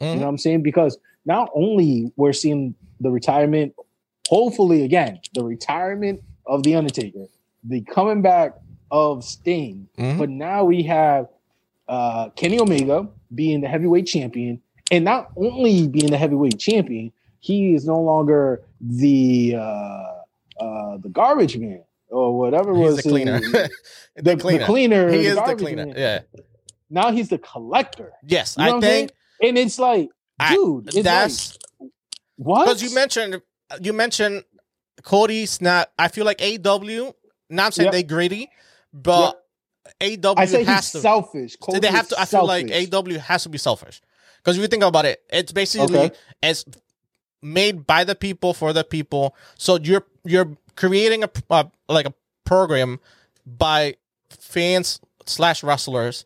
Mhm. You know what I'm saying? Because not only we're seeing the retirement, hopefully again, the retirement of the Undertaker, the coming back of Sting, Mhm. but now we have uh Kenny Omega being the heavyweight champion, and not only being the heavyweight champion, he is no longer the uh uh the garbage man or whatever He's was the cleaner. the, the the cleaner. cleaner. he the is the cleaner. man. Yeah. Now he's the collector. Yes, You know I think And it's like, I- dude, it's that's like, what? because you mentioned you mentioned Cody's not. I feel like AEW. Not I'm saying Yep. they greedy, but AEW I say he's has to. selfish. So they have to. I feel like. AEW has to be selfish because if you think about it, it's basically Okay. it's made by the people for the people. So you're you're creating a, a like a program by fans slash wrestlers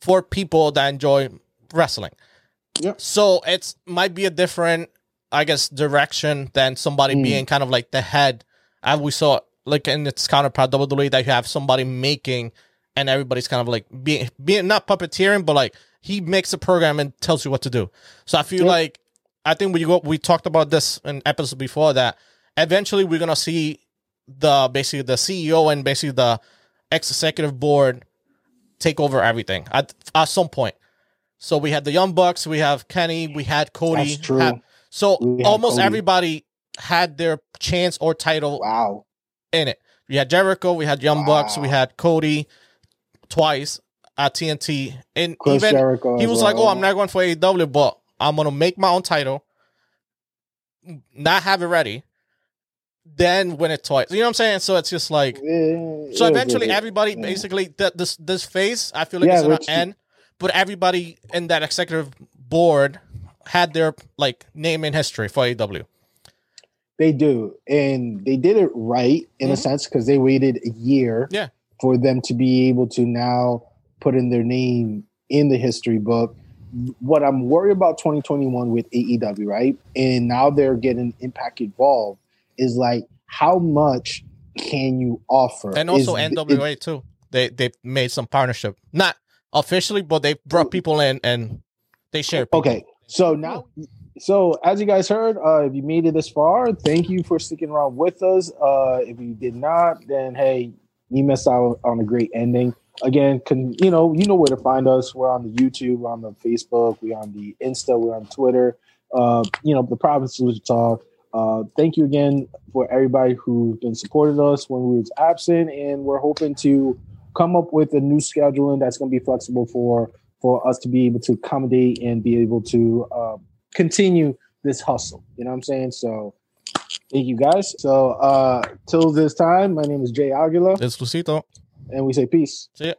for people that enjoy wrestling. Yep. So it's might be a different, I guess, direction than somebody Mm. being kind of like the head. And we saw like in its counterpart WWE that you have somebody making and everybody's kind of like being being not puppeteering, but like he makes a program and tells you what to do. So I feel like I think we go we talked about this in episode before that eventually we're gonna see the basically the CEO and basically the ex executive board take over everything at at some point. So we had the Young Bucks, we have Kenny, we had Cody. That's true. so had almost Cody. everybody had their chance or title Wow. in it. We had Jericho, we had Young Bucks, we had Cody twice at TNT, and Chris even Jericho. he as was like, "Oh, I'm not going for AEW, but I'm gonna make my own title, not have it ready, then win it twice." You know what I'm saying? So it's just like, Yeah, so eventually, yeah, everybody yeah. basically th- this this phase, I feel like Yeah, it's gonna end, but everybody in that executive board had their like name in history for AEW. They do, and they did it right in a Mhm. sense because they waited a year. Yeah. For them to be able to now put in their name in the history book. What I'm worried about 2021 with AEW, right? And now they're getting Impact involved. Is like how much can you offer? and also Is- NWA too. They they made some partnership, not officially, but they brought people in and they shared. people. Okay, so now, so as you guys heard, uh, if you made it this far, thank you for sticking around with us. Uh, if you did not, then hey, you missed out on a great ending. Again, can you know you know where to find us? We're on the YouTube, we're on the Facebook, we're on the Insta, we're on Twitter. Uh, you know the Province Solution Talk. Uh, thank you again for everybody who's been supporting us when we was absent, and we're hoping to come up with a new scheduling that's going to be flexible for for us to be able to accommodate and be able to uh, continue this hustle. You know what I'm saying? So thank you guys. So uh till this time, my name is Jay Aguila, It's Lucito. and we say peace. See ya.